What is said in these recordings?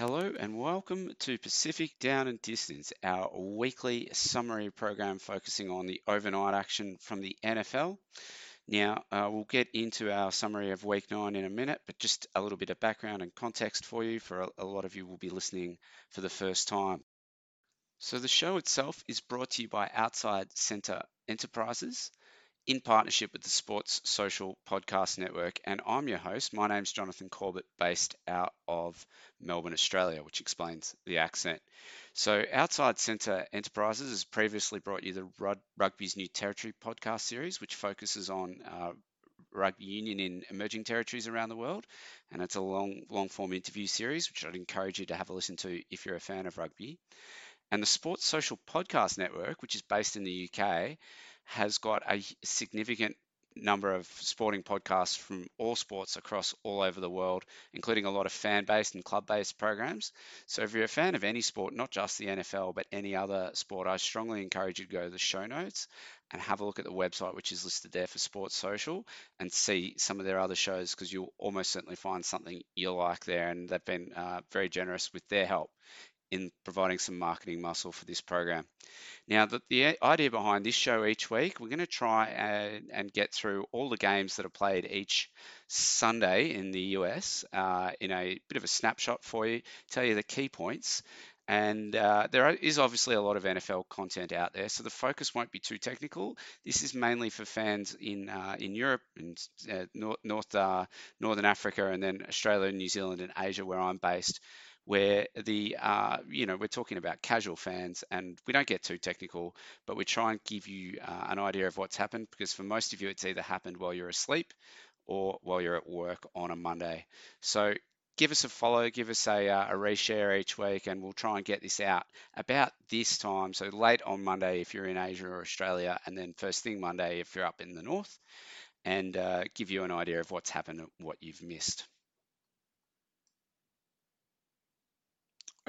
Hello and welcome to Pacific Down and Distance, our weekly summary program focusing on the overnight action from the NFL. Now, uh, we'll get into our summary of week nine in a minute, but just a little bit of background and context for you, for a, a lot of you will be listening for the first time. So, the show itself is brought to you by Outside Centre Enterprises in partnership with the Sports Social Podcast Network. And I'm your host. My name's Jonathan Corbett, based out of Melbourne, Australia, which explains the accent. So, Outside Centre Enterprises has previously brought you the Rugby's New Territory podcast series, which focuses on uh, rugby union in emerging territories around the world. And it's a long, long form interview series, which I'd encourage you to have a listen to if you're a fan of rugby. And the Sports Social Podcast Network, which is based in the UK, has got a significant number of sporting podcasts from all sports across all over the world, including a lot of fan based and club based programs. So, if you're a fan of any sport, not just the NFL, but any other sport, I strongly encourage you to go to the show notes and have a look at the website, which is listed there for Sports Social, and see some of their other shows because you'll almost certainly find something you'll like there. And they've been uh, very generous with their help in providing some marketing muscle for this program. Now, the, the idea behind this show each week, we're going to try and, and, get through all the games that are played each Sunday in the US uh, in a bit of a snapshot for you, tell you the key points. And uh, there is obviously a lot of NFL content out there, so the focus won't be too technical. This is mainly for fans in uh, in Europe and uh, North, North uh, Northern Africa, and then Australia, New Zealand, and Asia, where I'm based where the uh, you know we're talking about casual fans and we don't get too technical but we try and give you uh, an idea of what's happened because for most of you it's either happened while you're asleep or while you're at work on a monday. So give us a follow give us a, uh, a reshare each week and we'll try and get this out about this time. So late on monday if you're in asia or australia and then first thing monday if you're up in the north and uh, give you an idea of what's happened and what you've missed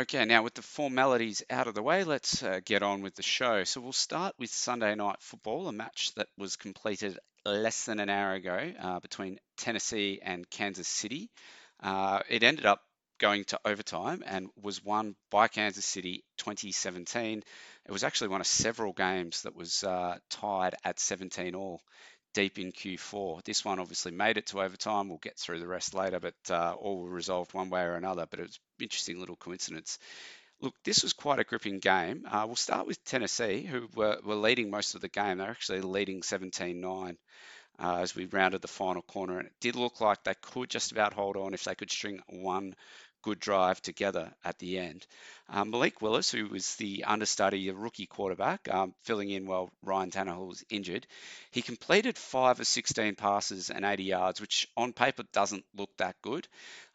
Okay, now with the formalities out of the way, let's uh, get on with the show. So we'll start with Sunday Night Football, a match that was completed less than an hour ago uh, between Tennessee and Kansas City. Uh, it ended up going to overtime and was won by Kansas City 2017. It was actually one of several games that was uh, tied at 17 all deep in Q4. This one obviously made it to overtime. We'll get through the rest later, but uh, all were resolved one way or another. But it was an interesting little coincidence. Look, this was quite a gripping game. Uh, we'll start with Tennessee, who were, were leading most of the game. They're actually leading 17 9 uh, as we rounded the final corner. And it did look like they could just about hold on if they could string one good drive together at the end. Um, Malik Willis, who was the understudy, a rookie quarterback, um, filling in while Ryan Tannehill was injured, he completed five of 16 passes and 80 yards, which on paper doesn't look that good.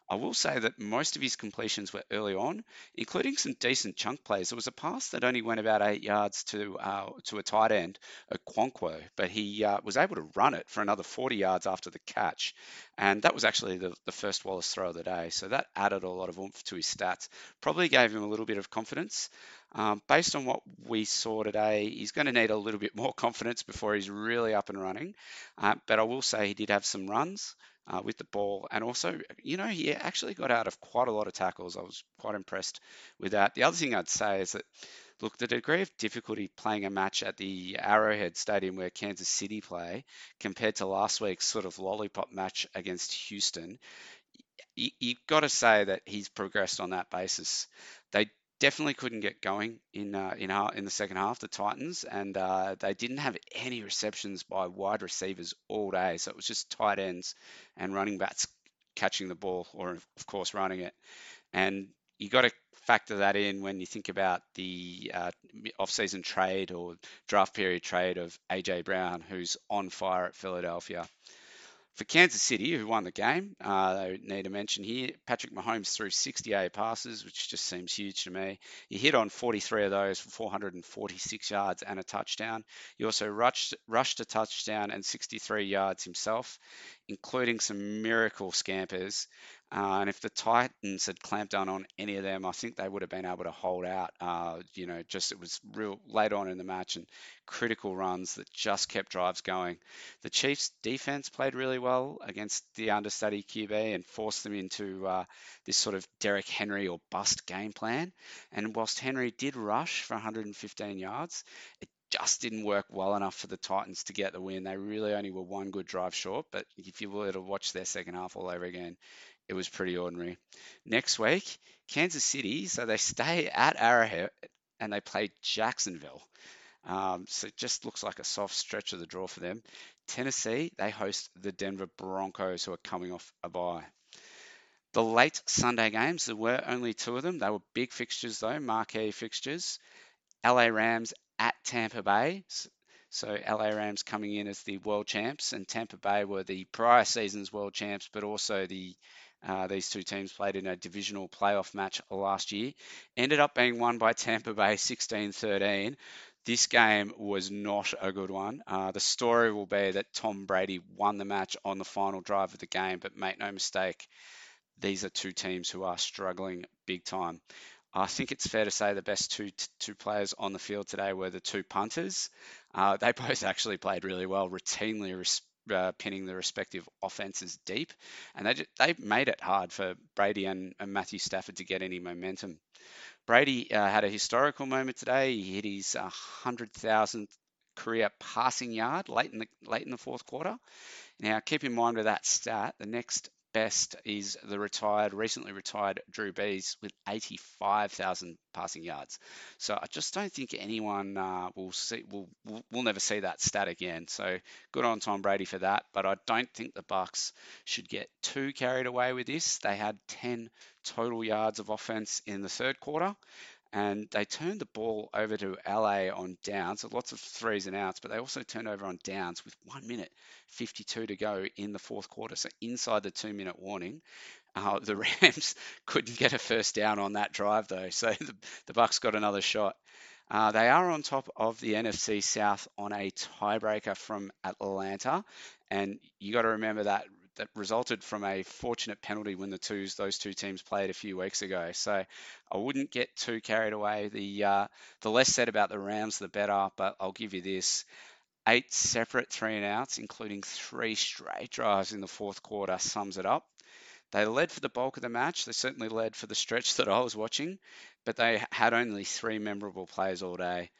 I will say that most of his completions were early on, including some decent chunk plays. There was a pass that only went about eight yards to uh, to a tight end, Okonkwo, but he uh, was able to run it for another 40 yards after the catch, and that was actually the, the first Willis throw of the day. So that added a lot of oomph to his stats. Probably gave him a little bit of confidence. Um, based on what we saw today, he's going to need a little bit more confidence before he's really up and running. Uh, but I will say he did have some runs uh, with the ball. And also, you know, he actually got out of quite a lot of tackles. I was quite impressed with that. The other thing I'd say is that, look, the degree of difficulty playing a match at the Arrowhead Stadium where Kansas City play compared to last week's sort of lollipop match against Houston, you, you've got to say that he's progressed on that basis. They definitely couldn't get going in uh, in in the second half. The Titans and uh, they didn't have any receptions by wide receivers all day, so it was just tight ends and running backs catching the ball or, of course, running it. And you got to factor that in when you think about the uh, off-season trade or draft period trade of AJ Brown, who's on fire at Philadelphia. For Kansas City, who won the game, uh, they need to mention here Patrick Mahomes threw 68 passes, which just seems huge to me. He hit on 43 of those for 446 yards and a touchdown. He also rushed, rushed a touchdown and 63 yards himself, including some miracle scampers. Uh, and if the Titans had clamped down on any of them, I think they would have been able to hold out. Uh, you know, just it was real late on in the match and critical runs that just kept drives going. The Chiefs' defense played really well against the understudy QB and forced them into uh, this sort of Derrick Henry or bust game plan. And whilst Henry did rush for 115 yards, it just didn't work well enough for the Titans to get the win. They really only were one good drive short, but if you were to watch their second half all over again, it was pretty ordinary. Next week, Kansas City, so they stay at Arrowhead and they play Jacksonville. Um, so it just looks like a soft stretch of the draw for them. Tennessee, they host the Denver Broncos, who are coming off a bye. The late Sunday games, there were only two of them. They were big fixtures, though, marquee fixtures. LA Rams at Tampa Bay. So LA Rams coming in as the world champs, and Tampa Bay were the prior season's world champs, but also the uh, these two teams played in a divisional playoff match last year. Ended up being won by Tampa Bay 16 13. This game was not a good one. Uh, the story will be that Tom Brady won the match on the final drive of the game, but make no mistake, these are two teams who are struggling big time. I think it's fair to say the best two two players on the field today were the two punters. Uh, they both actually played really well, routinely res- uh, pinning the respective offenses deep, and they just, they made it hard for Brady and, and, Matthew Stafford to get any momentum. Brady uh, had a historical moment today. He hit his 100,000th uh, career passing yard late in the late in the fourth quarter. Now, keep in mind with that stat, the next best is the retired, recently retired Drew Brees with 85,000 passing yards. So I just don't think anyone uh, will see, will, will, never see that stat again. So good on Tom Brady for that. But I don't think the Bucs should get too carried away with this. They had 10 total yards of offense in the third quarter and they turned the ball over to LA on downs, so lots of threes and outs, but they also turned over on downs with one minute 52 to go in the fourth quarter. So inside the two minute warning, uh, the Rams couldn't get a first down on that drive though, so the, the Bucs got another shot. Uh, they are on top of the NFC South on a tiebreaker from Atlanta, and you got to remember that that resulted from a fortunate penalty when the twos those two teams played a few weeks ago. So I wouldn't get too carried away. The uh, the less said about the Rams, the better. But I'll give you this: eight separate three and outs, including three straight drives in the fourth quarter, sums it up. They led for the bulk of the match. They certainly led for the stretch that I was watching, but they had only three memorable plays all day.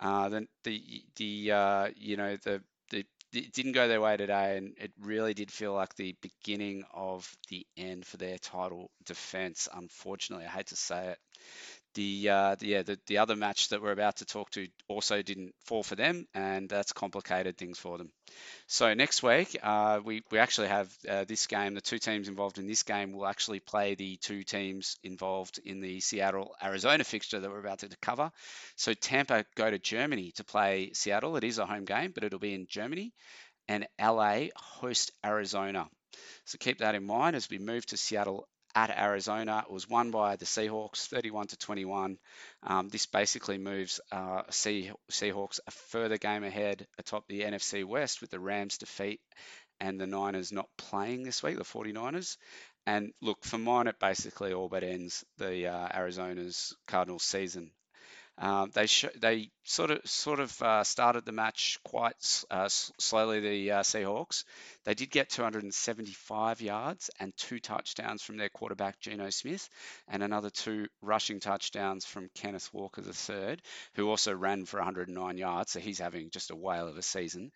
Uh, the the, the uh, you know the it didn't go their way today, and it really did feel like the beginning of the end for their title defense. Unfortunately, I hate to say it. The, uh, yeah the, the other match that we're about to talk to also didn't fall for them, and that's complicated things for them. So next week uh, we we actually have uh, this game. The two teams involved in this game will actually play the two teams involved in the Seattle Arizona fixture that we're about to cover. So Tampa go to Germany to play Seattle. It is a home game, but it'll be in Germany, and LA host Arizona. So keep that in mind as we move to Seattle at Arizona. It was won by the Seahawks, 31 to 21. Um, this basically moves uh, sea- Seahawks a further game ahead atop the NFC West with the Rams defeat and the Niners not playing this week, the 49ers. And look, for mine, it basically all but ends the uh, Arizona's Cardinals season. Um, they they sort of sort of uh, started the match quite uh, slowly. The uh, Seahawks they did get 275 yards and two touchdowns from their quarterback Geno Smith, and another two rushing touchdowns from Kenneth Walker III, who also ran for 109 yards. So he's having just a whale of a season.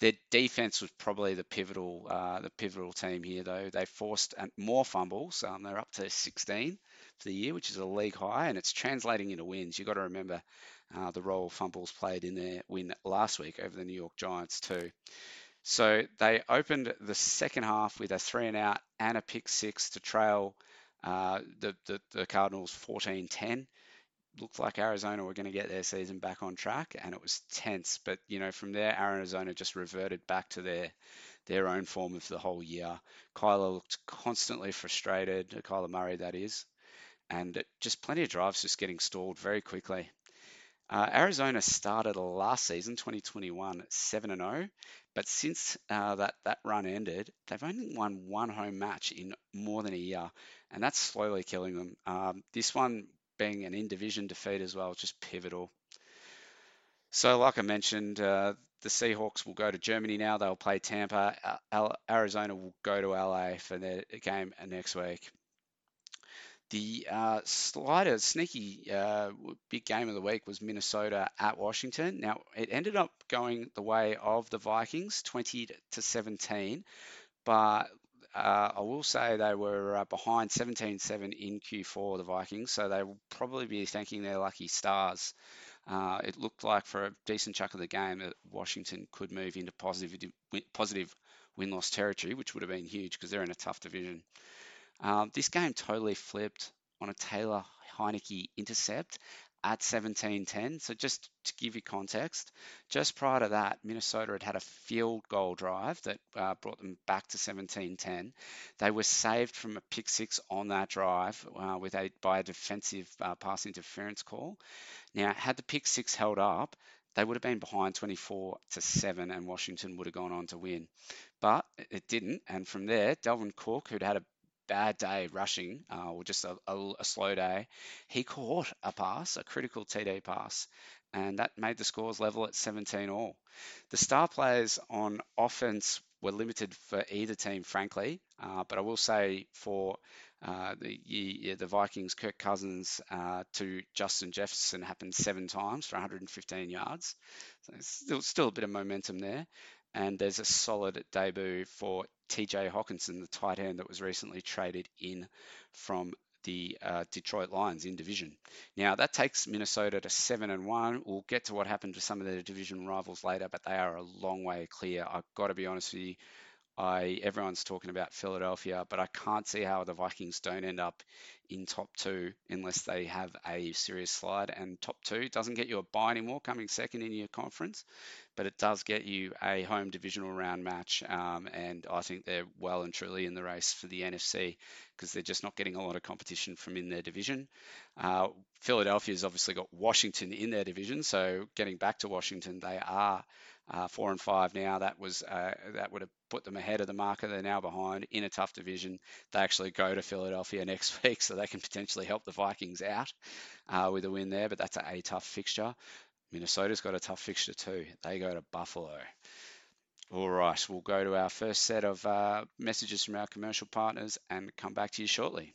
Their defense was probably the pivotal uh, the pivotal team here, though. They forced more fumbles. Um, they're up to 16 for the year, which is a league high, and it's translating into wins. You've got to remember uh, the role fumbles played in their win last week over the New York Giants too. So they opened the second half with a three and out and a pick six to trail uh, the, the, the Cardinals 14-10 looked like Arizona were going to get their season back on track, and it was tense. But you know, from there, Arizona just reverted back to their their own form of the whole year. Kyler looked constantly frustrated, Kyler Murray, that is, and just plenty of drives just getting stalled very quickly. Uh, Arizona started last season, 2021, 7 0, but since uh, that that run ended, they've only won one home match in more than a year, and that's slowly killing them. Um, this one being an in division defeat as well, just pivotal. So, like I mentioned, uh, the Seahawks will go to Germany now. They'll play Tampa. Arizona will go to LA for their game next week. The uh, slider, sneaky uh, big game of the week was Minnesota at Washington. Now, it ended up going the way of the Vikings, 20 to 17, but uh, I will say they were uh, behind 17-7 in Q4, the Vikings, so they will probably be thanking their lucky stars. Uh, it looked like for a decent chunk of the game that Washington could move into positive positive win-loss territory, which would have been huge because they're in a tough division. Um, this game totally flipped on a Taylor Heinicke intercept at 17-10. So just to give you context, just prior to that, Minnesota had had a field goal drive that uh, brought them back to 17-10. They were saved from a pick six on that drive uh, with a by a defensive uh, pass interference call. Now, had the pick six held up, they would have been behind 24 to 7 and Washington would have gone on to win. But it didn't. And from there, Dalvin Cook, who'd had a bad day rushing uh, or just a, a, a, slow day, he caught a pass, a critical TD pass, and that made the scores level at 17 all. The star players on offense were limited for either team, frankly, uh, but I will say for uh, the the Vikings, Kirk Cousins uh, to Justin Jefferson happened seven times for 115 yards. So still, still a bit of momentum there and there's a solid debut for TJ Hockenson, the tight end that was recently traded in from the uh, Detroit Lions in division. Now that takes Minnesota to seven and one. We'll get to what happened to some of their division rivals later, but they are a long way clear. I've got to be honest with you. I everyone's talking about Philadelphia, but I can't see how the Vikings don't end up in top two unless they have a serious slide. And top two doesn't get you a bye anymore, coming second in your conference, but it does get you a home divisional round match. Um, and I think they're well and truly in the race for the NFC because they're just not getting a lot of competition from in their division. Uh, Philadelphia's obviously got Washington in their division, so getting back to Washington, they are uh, four and five now. That was uh, that would have put them ahead of the market. They're now behind in a tough division. They actually go to Philadelphia next week, so they can potentially help the Vikings out uh, with a win there. But that's a, a tough fixture. Minnesota's got a tough fixture too. They go to Buffalo. All right, we'll go to our first set of uh, messages from our commercial partners and come back to you shortly.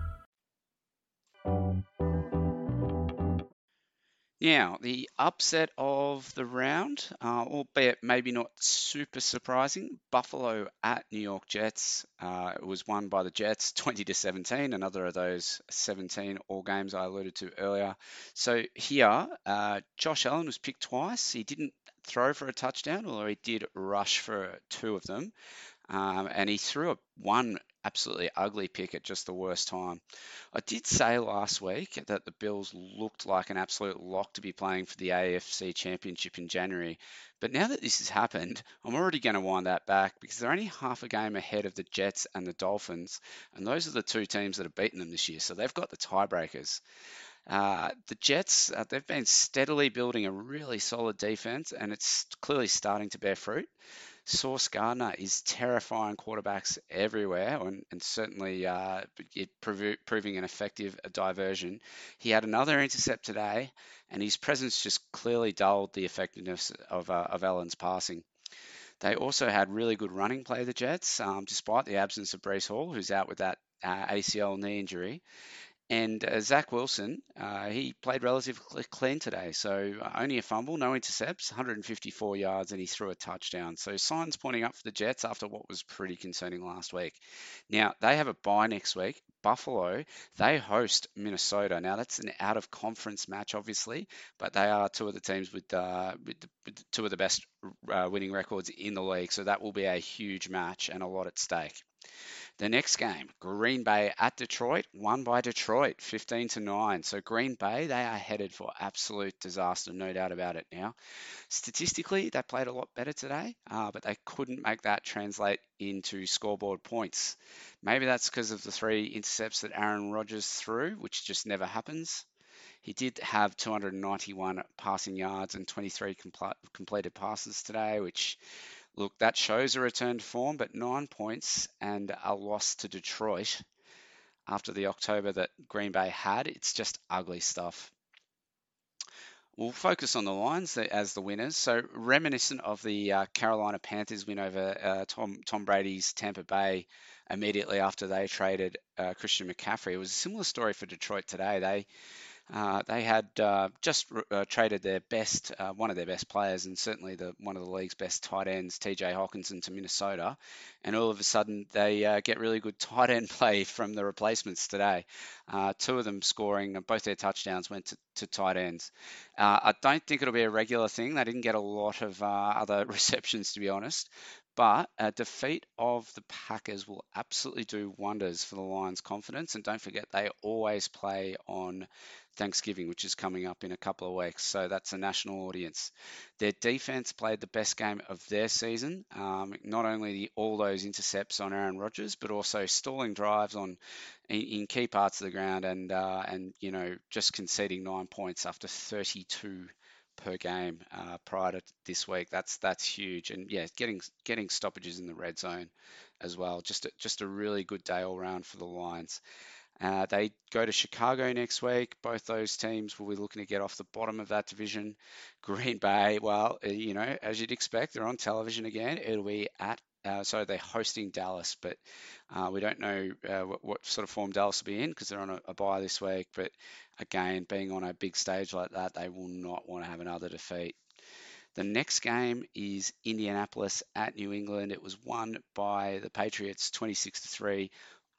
Now, the upset of the round, uh, albeit maybe not super surprising, Buffalo at New York Jets. Uh, was won by the Jets 20 to 17, another of those 17 all games I alluded to earlier. So here, uh, Josh Allen was picked twice. He didn't throw for a touchdown, although he did rush for two of them. Um, and he threw a one absolutely ugly pick at just the worst time. I did say last week that the Bills looked like an absolute lock to be playing for the AFC Championship in January. But now that this has happened, I'm already going to wind that back because they're only half a game ahead of the Jets and the Dolphins. And those are the two teams that have beaten them this year. So they've got the tiebreakers. Uh, the Jets, uh, they've been steadily building a really solid defense, and it's clearly starting to bear fruit. Sauce Gardner is terrifying quarterbacks everywhere, and, and certainly uh, it prov- proving an effective diversion. He had another intercept today, and his presence just clearly dulled the effectiveness of, uh, of Allen's passing. They also had really good running play, the Jets, um, despite the absence of Breece Hall, who's out with that uh, ACL knee injury. And uh, Zach Wilson, uh, he played relatively clean today. So uh, only a fumble, no intercepts, 154 yards, and he threw a touchdown. So signs pointing up for the Jets after what was pretty concerning last week. Now, they have a bye next week. Buffalo, they host Minnesota. Now, that's an out of conference match, obviously, but they are two of the teams with, uh, with, the, with two of the best uh, winning records in the league. So that will be a huge match and a lot at stake. The next game, Green Bay at Detroit, won by Detroit, 15 to 9. So Green Bay, they are headed for absolute disaster, no doubt about it now. Statistically, they played a lot better today, uh, but they couldn't make that translate into scoreboard points. Maybe that's because of the three intercepts that Aaron Rodgers threw, which just never happens. He did have 291 passing yards and 23 compl- completed passes today, which Look, that shows a return to form, but nine points and a loss to Detroit after the October that Green Bay had. It's just ugly stuff. We'll focus on the Lions as the winners. So reminiscent of the uh, Carolina Panthers win over uh, Tom Tom Brady's Tampa Bay immediately after they traded uh, Christian McCaffrey. It was a similar story for Detroit today. They uh, they had uh, just uh, traded their best, uh, one of their best players, and certainly the one of the league's best tight ends, T.J. Hockenson, to Minnesota, and all of a sudden they uh, get really good tight end play from the replacements today. Two of them scoring, both their touchdowns went to, to tight ends. I don't think it'll be a regular thing. They didn't get a lot of other receptions, to be honest, but a defeat of the Packers will absolutely do wonders for the Lions' confidence. And don't forget, they always play on Thanksgiving, which is coming up in a couple of weeks. So that's a national audience. Their defense played the best game of their season. Um, not only the, all those intercepts on Aaron Rodgers, but also stalling drives on in, in key parts of the ground and uh, and you know just conceding nine points after 32 per game uh, prior to this week. That's that's huge, and yeah, getting getting stoppages in the red zone as well. Just a, just a really good day all round for the Lions. Uh, they go to Chicago next week. Both those teams will be looking to get off the bottom of that division. Green Bay, well, uh, you know, as you'd expect, they're on television again. It'll be at uh, so they're hosting Dallas, but uh, we don't know uh, what, what, sort of form Dallas will be in because they're on a, a bye this week. But again, being on a big stage like that, they will not want to have another defeat. The next game is Indianapolis at New England. It was won by the Patriots 26 to 3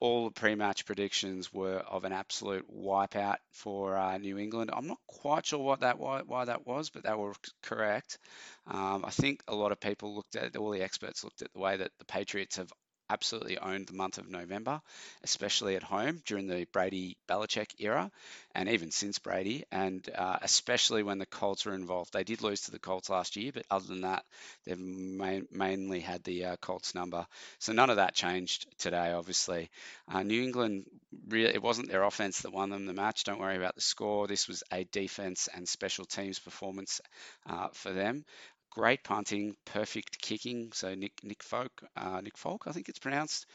all the pre-match predictions were of an absolute wipeout for uh, New England. I'm not quite sure what that why, why that was, but they were correct. Um, I think a lot of people looked at all the experts looked at the way that the Patriots have absolutely owned the month of November, especially at home during the Brady Belichick era, and even since Brady, and uh, especially when the Colts were involved. They did lose to the Colts last year, but other than that, they've main, mainly had the uh, Colts number. So none of that changed today, obviously. Uh, New England, really, it wasn't their offense that won them the match. Don't worry about the score. This was a defense and special teams performance uh, for them great punting, perfect kicking. So Nick Nick Folk, uh, Nick Folk, I think it's pronounced.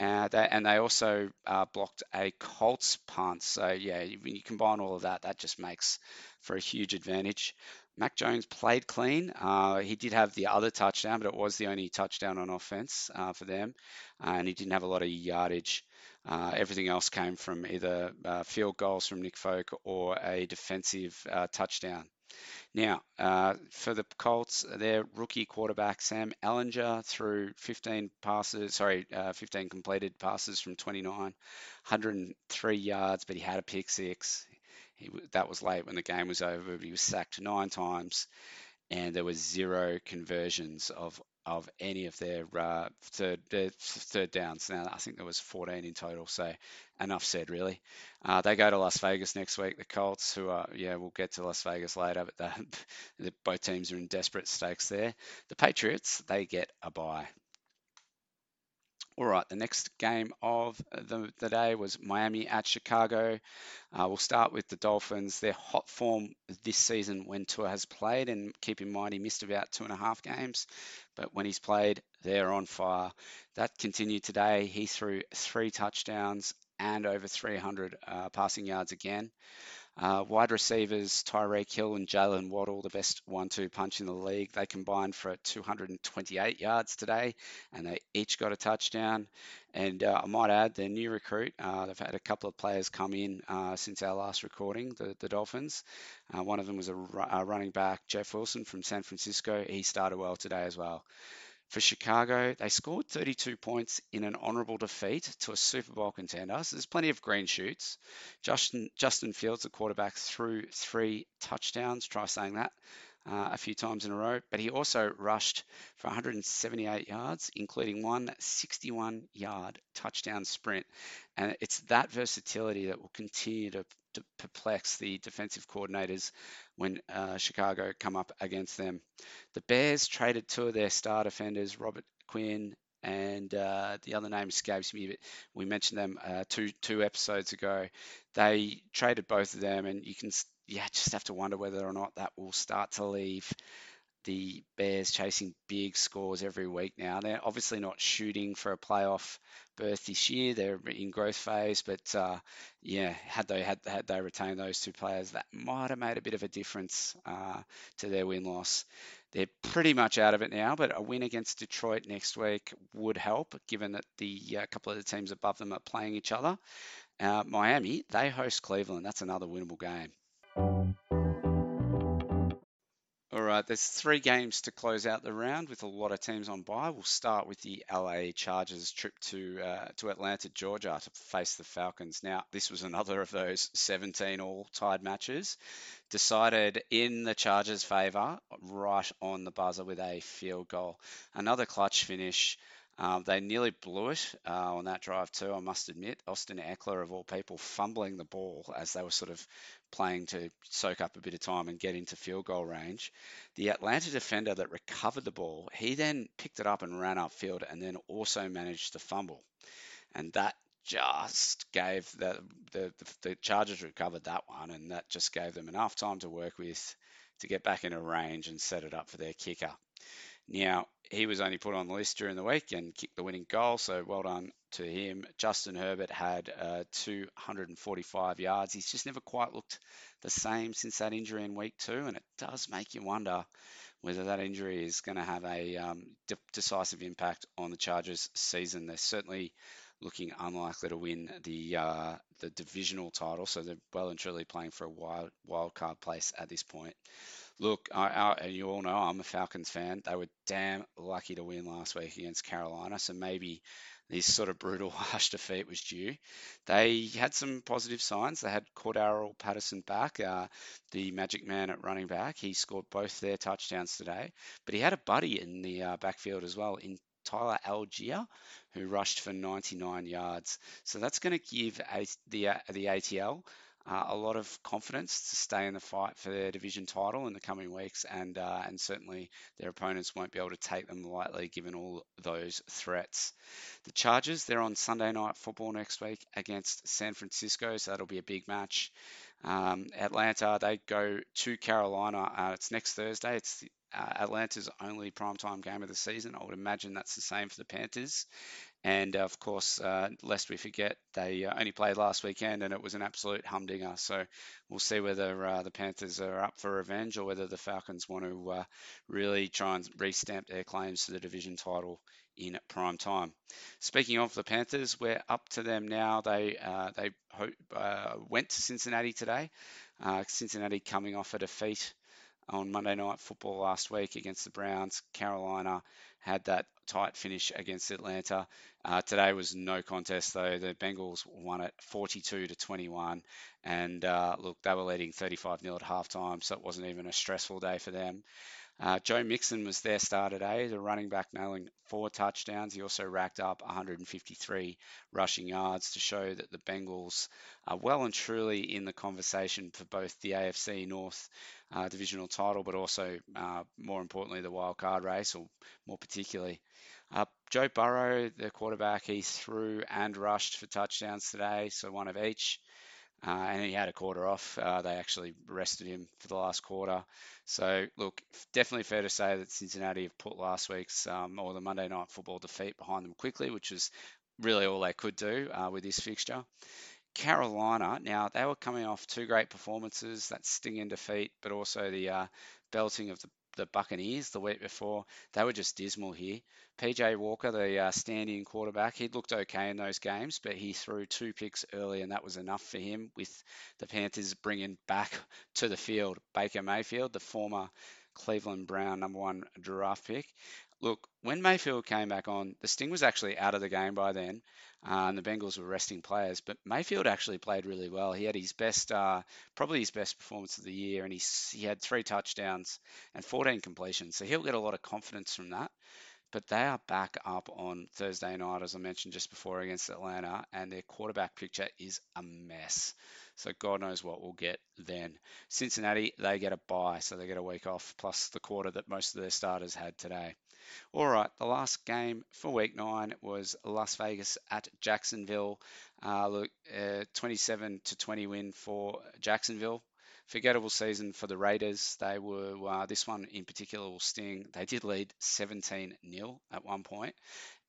Uh, and they also uh, blocked a Colts punt. So yeah, when you, combine all of that, that just makes for a huge advantage. Mac Jones played clean. Uh, he did have the other touchdown, but it was the only touchdown on offense uh, for them, and he didn't have a lot of yardage. Uh, everything else came from either uh, field goals from Nick Folk or a defensive touchdown. Now, uh, for the Colts, their rookie quarterback Sam Ehlinger threw 15 passes, sorry, uh, 15 completed passes from 29, 103 yards, but he had a pick six. He, that was late when the game was over. He was sacked nine times, and there was zero conversions of of any of their uh, third their third downs. Now I think there was 14 in total. So enough said, really. Uh, they go to Las Vegas next week. The Colts, who are yeah, we'll get to Las Vegas later, but the, both teams are in desperate stakes there. The Patriots, they get a bye. All right, the next game of the, the day was Miami at Chicago. Uh, we'll start with the Dolphins. Their hot form this season when Tua has played, and keep in mind he missed about two and a half games, but when he's played, they're on fire. That continued today. He threw three touchdowns and over 300 uh, passing yards again. Uh, wide receivers Tyreek Hill and Jaylen Waddle, the best one-two punch in the league. They combined for 228 yards today, and they each got a touchdown. And uh, I might add, their new recruit. Uh, they've had a couple of players come in uh, since our last recording. The, the Dolphins. Uh, one of them was a, a running back, Jeff Wilson from San Francisco. He started well today as well. For Chicago, they scored 32 points in an honourable defeat to a Super Bowl contender. So there's plenty of green shoots. Justin, Justin Fields, the quarterback, threw three touchdowns. Try saying that uh, a few times in a row. But he also rushed for 178 yards, including one 61 yard touchdown sprint. And it's that versatility that will continue to, perplex the defensive coordinators when uh, Chicago come up against them. The Bears traded two of their star defenders, Robert Quinn and uh, the other name escapes me, but we mentioned them uh, two two episodes ago. They traded both of them, and you can yeah just have to wonder whether or not that will start to leave the Bears chasing big scores every week now. They're obviously not shooting for a playoff berth this year. They're in growth phase, but uh, yeah, had they had, had they retained those two players, that might have made a bit of a difference uh, to their win loss. They're pretty much out of it now, but a win against Detroit next week would help, given that the uh, couple of the teams above them are playing each other. Uh, Miami, they host Cleveland. That's another winnable game. All there's three games to close out the round with a lot of teams on bye. We'll start with the LA Chargers trip to uh, to Atlanta, Georgia, to face the Falcons. Now, this was another of those 17 all-tied matches, decided in the Chargers' favour right on the buzzer with a field goal. Another clutch finish. Um, they nearly blew it uh, on that drive too, I must admit. Austin Ekeler, of all people, fumbling the ball as they were sort of playing to soak up a bit of time and get into field goal range. The Atlanta defender that recovered the ball, he then picked it up and ran upfield and then also managed to fumble. And that just gave the, the, the Chargers recovered that one, and that just gave them enough time to work with to get back into range and set it up for their kicker. Now, he was only put on the list during the week and kicked the winning goal, so well done to him. Justin Herbert had uh, 245 yards. He's just never quite looked the same since that injury in week two, and it does make you wonder whether that injury is going to have a um, de- decisive impact on the Chargers' season. They're certainly looking unlikely to win the uh, the divisional title, so they're well and truly playing for a wild wild card place at this point. Look, I, I, and you all know I'm a Falcons fan. They were damn lucky to win last week against Carolina, so maybe this sort of brutal, harsh defeat was due. They had some positive signs. They had Cordarrelle Patterson back, uh, the magic man at running back. He scored both their touchdowns today, but he had a buddy in the uh, backfield as well in Tyler Allgeier, who rushed for 99 yards. So that's going to give a, the, uh, the ATL uh, a lot of confidence to stay in the fight for their division title in the coming weeks, and uh, and certainly their opponents won't be able to take them lightly given all those threats. The Chargers they're on Sunday night football next week against San Francisco, so that'll be a big match. Um, Atlanta they go to Carolina. Uh, it's next Thursday. It's uh, Atlanta's only primetime game of the season. I would imagine that's the same for the Panthers. And of course, uh, lest we forget, they uh, only played last weekend and it was an absolute humdinger. So we'll see whether uh, the Panthers are up for revenge or whether the Falcons want to uh, really try and restamp their claims to the division title in prime time. Speaking of the Panthers, we're up to them now. They uh, they hope, uh, went to Cincinnati today. Cincinnati coming off a defeat on Monday Night Football last week against the Browns. Carolina had that tight finish against Atlanta. Uh, today was no contest though. The Bengals won it 42 to 21, and uh, look, they were leading 35 0 at halftime, so it wasn't even a stressful day for them. Uh, Joe Mixon was their star today, the running back nailing four touchdowns. He also racked up 153 rushing yards to show that the Bengals are well and truly in the conversation for both the AFC North uh, divisional title, but also, uh, more importantly, the wild card race, or more particularly. Uh, Joe Burrow, the quarterback, he threw and rushed for touchdowns today, so one of each. Uh, and he had a quarter off. Uh, they actually rested him for the last quarter. So, look, definitely fair to say that Cincinnati have put last week's um, or the Monday night football defeat behind them quickly, which was really all they could do uh, with this fixture. Carolina, now they were coming off two great performances, that stinging defeat, but also the uh, belting of the, the, Buccaneers the week before. They were just dismal here. PJ Walker, the uh, standing quarterback, he looked okay in those games, but he threw two picks early, and that was enough for him. With the Panthers bringing back to the field Baker Mayfield, the former Cleveland Brown number one draft pick. Look, when Mayfield came back on, the Sting was actually out of the game by then, uh, and the Bengals were resting players. But Mayfield actually played really well. He had his best, uh, probably his best performance of the year, and he he had three touchdowns and 14 completions. So he'll get a lot of confidence from that. But they are back up on Thursday night, as I mentioned just before, against Atlanta, and their quarterback picture is a mess. So God knows what we'll get then. Cincinnati, they get a bye, so they get a week off, plus the quarter that most of their starters had today. All right, the last game for week nine was Las Vegas at Jacksonville. Uh, look, uh, 27 to 20 win for Jacksonville. Forgettable season for the Raiders. They were uh, this one in particular will sting. They did lead 17 0 at one point,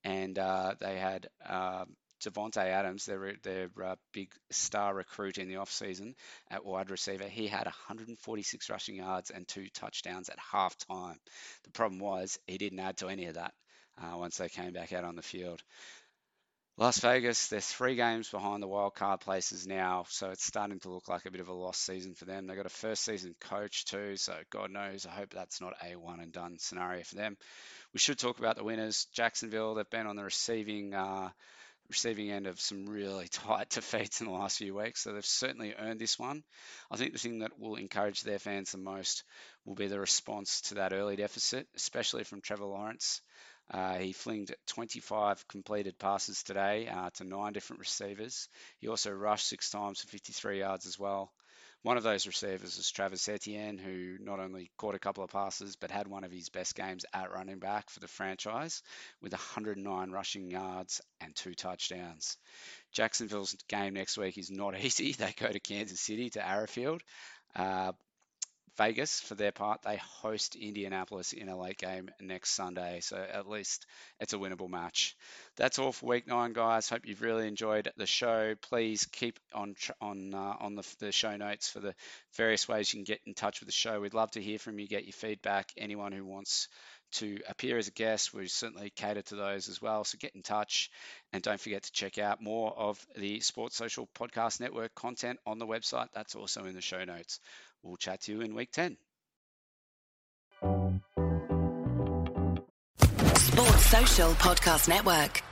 and uh, they had um, Davante Adams, their their uh, big star recruit in the offseason at wide receiver, he had 146 rushing yards and two touchdowns at halftime. The problem was he didn't add to any of that uh, once they came back out on the field. Las Vegas, they're three games behind the wild card places now, so it's starting to look like a bit of a lost season for them. They've got a first season coach too, so God knows. I hope that's not a one and done scenario for them. We should talk about the winners. Jacksonville, they've been on the receiving uh, receiving end of some really tight defeats in the last few weeks. So they've certainly earned this one. I think the thing that will encourage their fans the most will be the response to that early deficit, especially from Trevor Lawrence. Uh, he flinged 25 completed passes today uh, to nine different receivers. He also rushed six times for 53 yards as well. One of those receivers was Travis Etienne, who not only caught a couple of passes, but had one of his best games at running back for the franchise with 109 rushing yards and two touchdowns. Jacksonville's game next week is not easy. They go to Kansas City to Arrowhead. Uh, Vegas, for their part, they host Indianapolis in a late game next Sunday. So at least it's a winnable match. That's all for week nine, guys. Hope you've really enjoyed the show. Please keep on on uh, on the, the show notes for the various ways you can get in touch with the show. We'd love to hear from you, get your feedback. Anyone who wants to appear as a guest, we certainly cater to those as well. So get in touch and don't forget to check out more of the Sports Social Podcast Network content on the website. That's also in the show notes. We'll chat to you in week 10. Sports Social Podcast Network.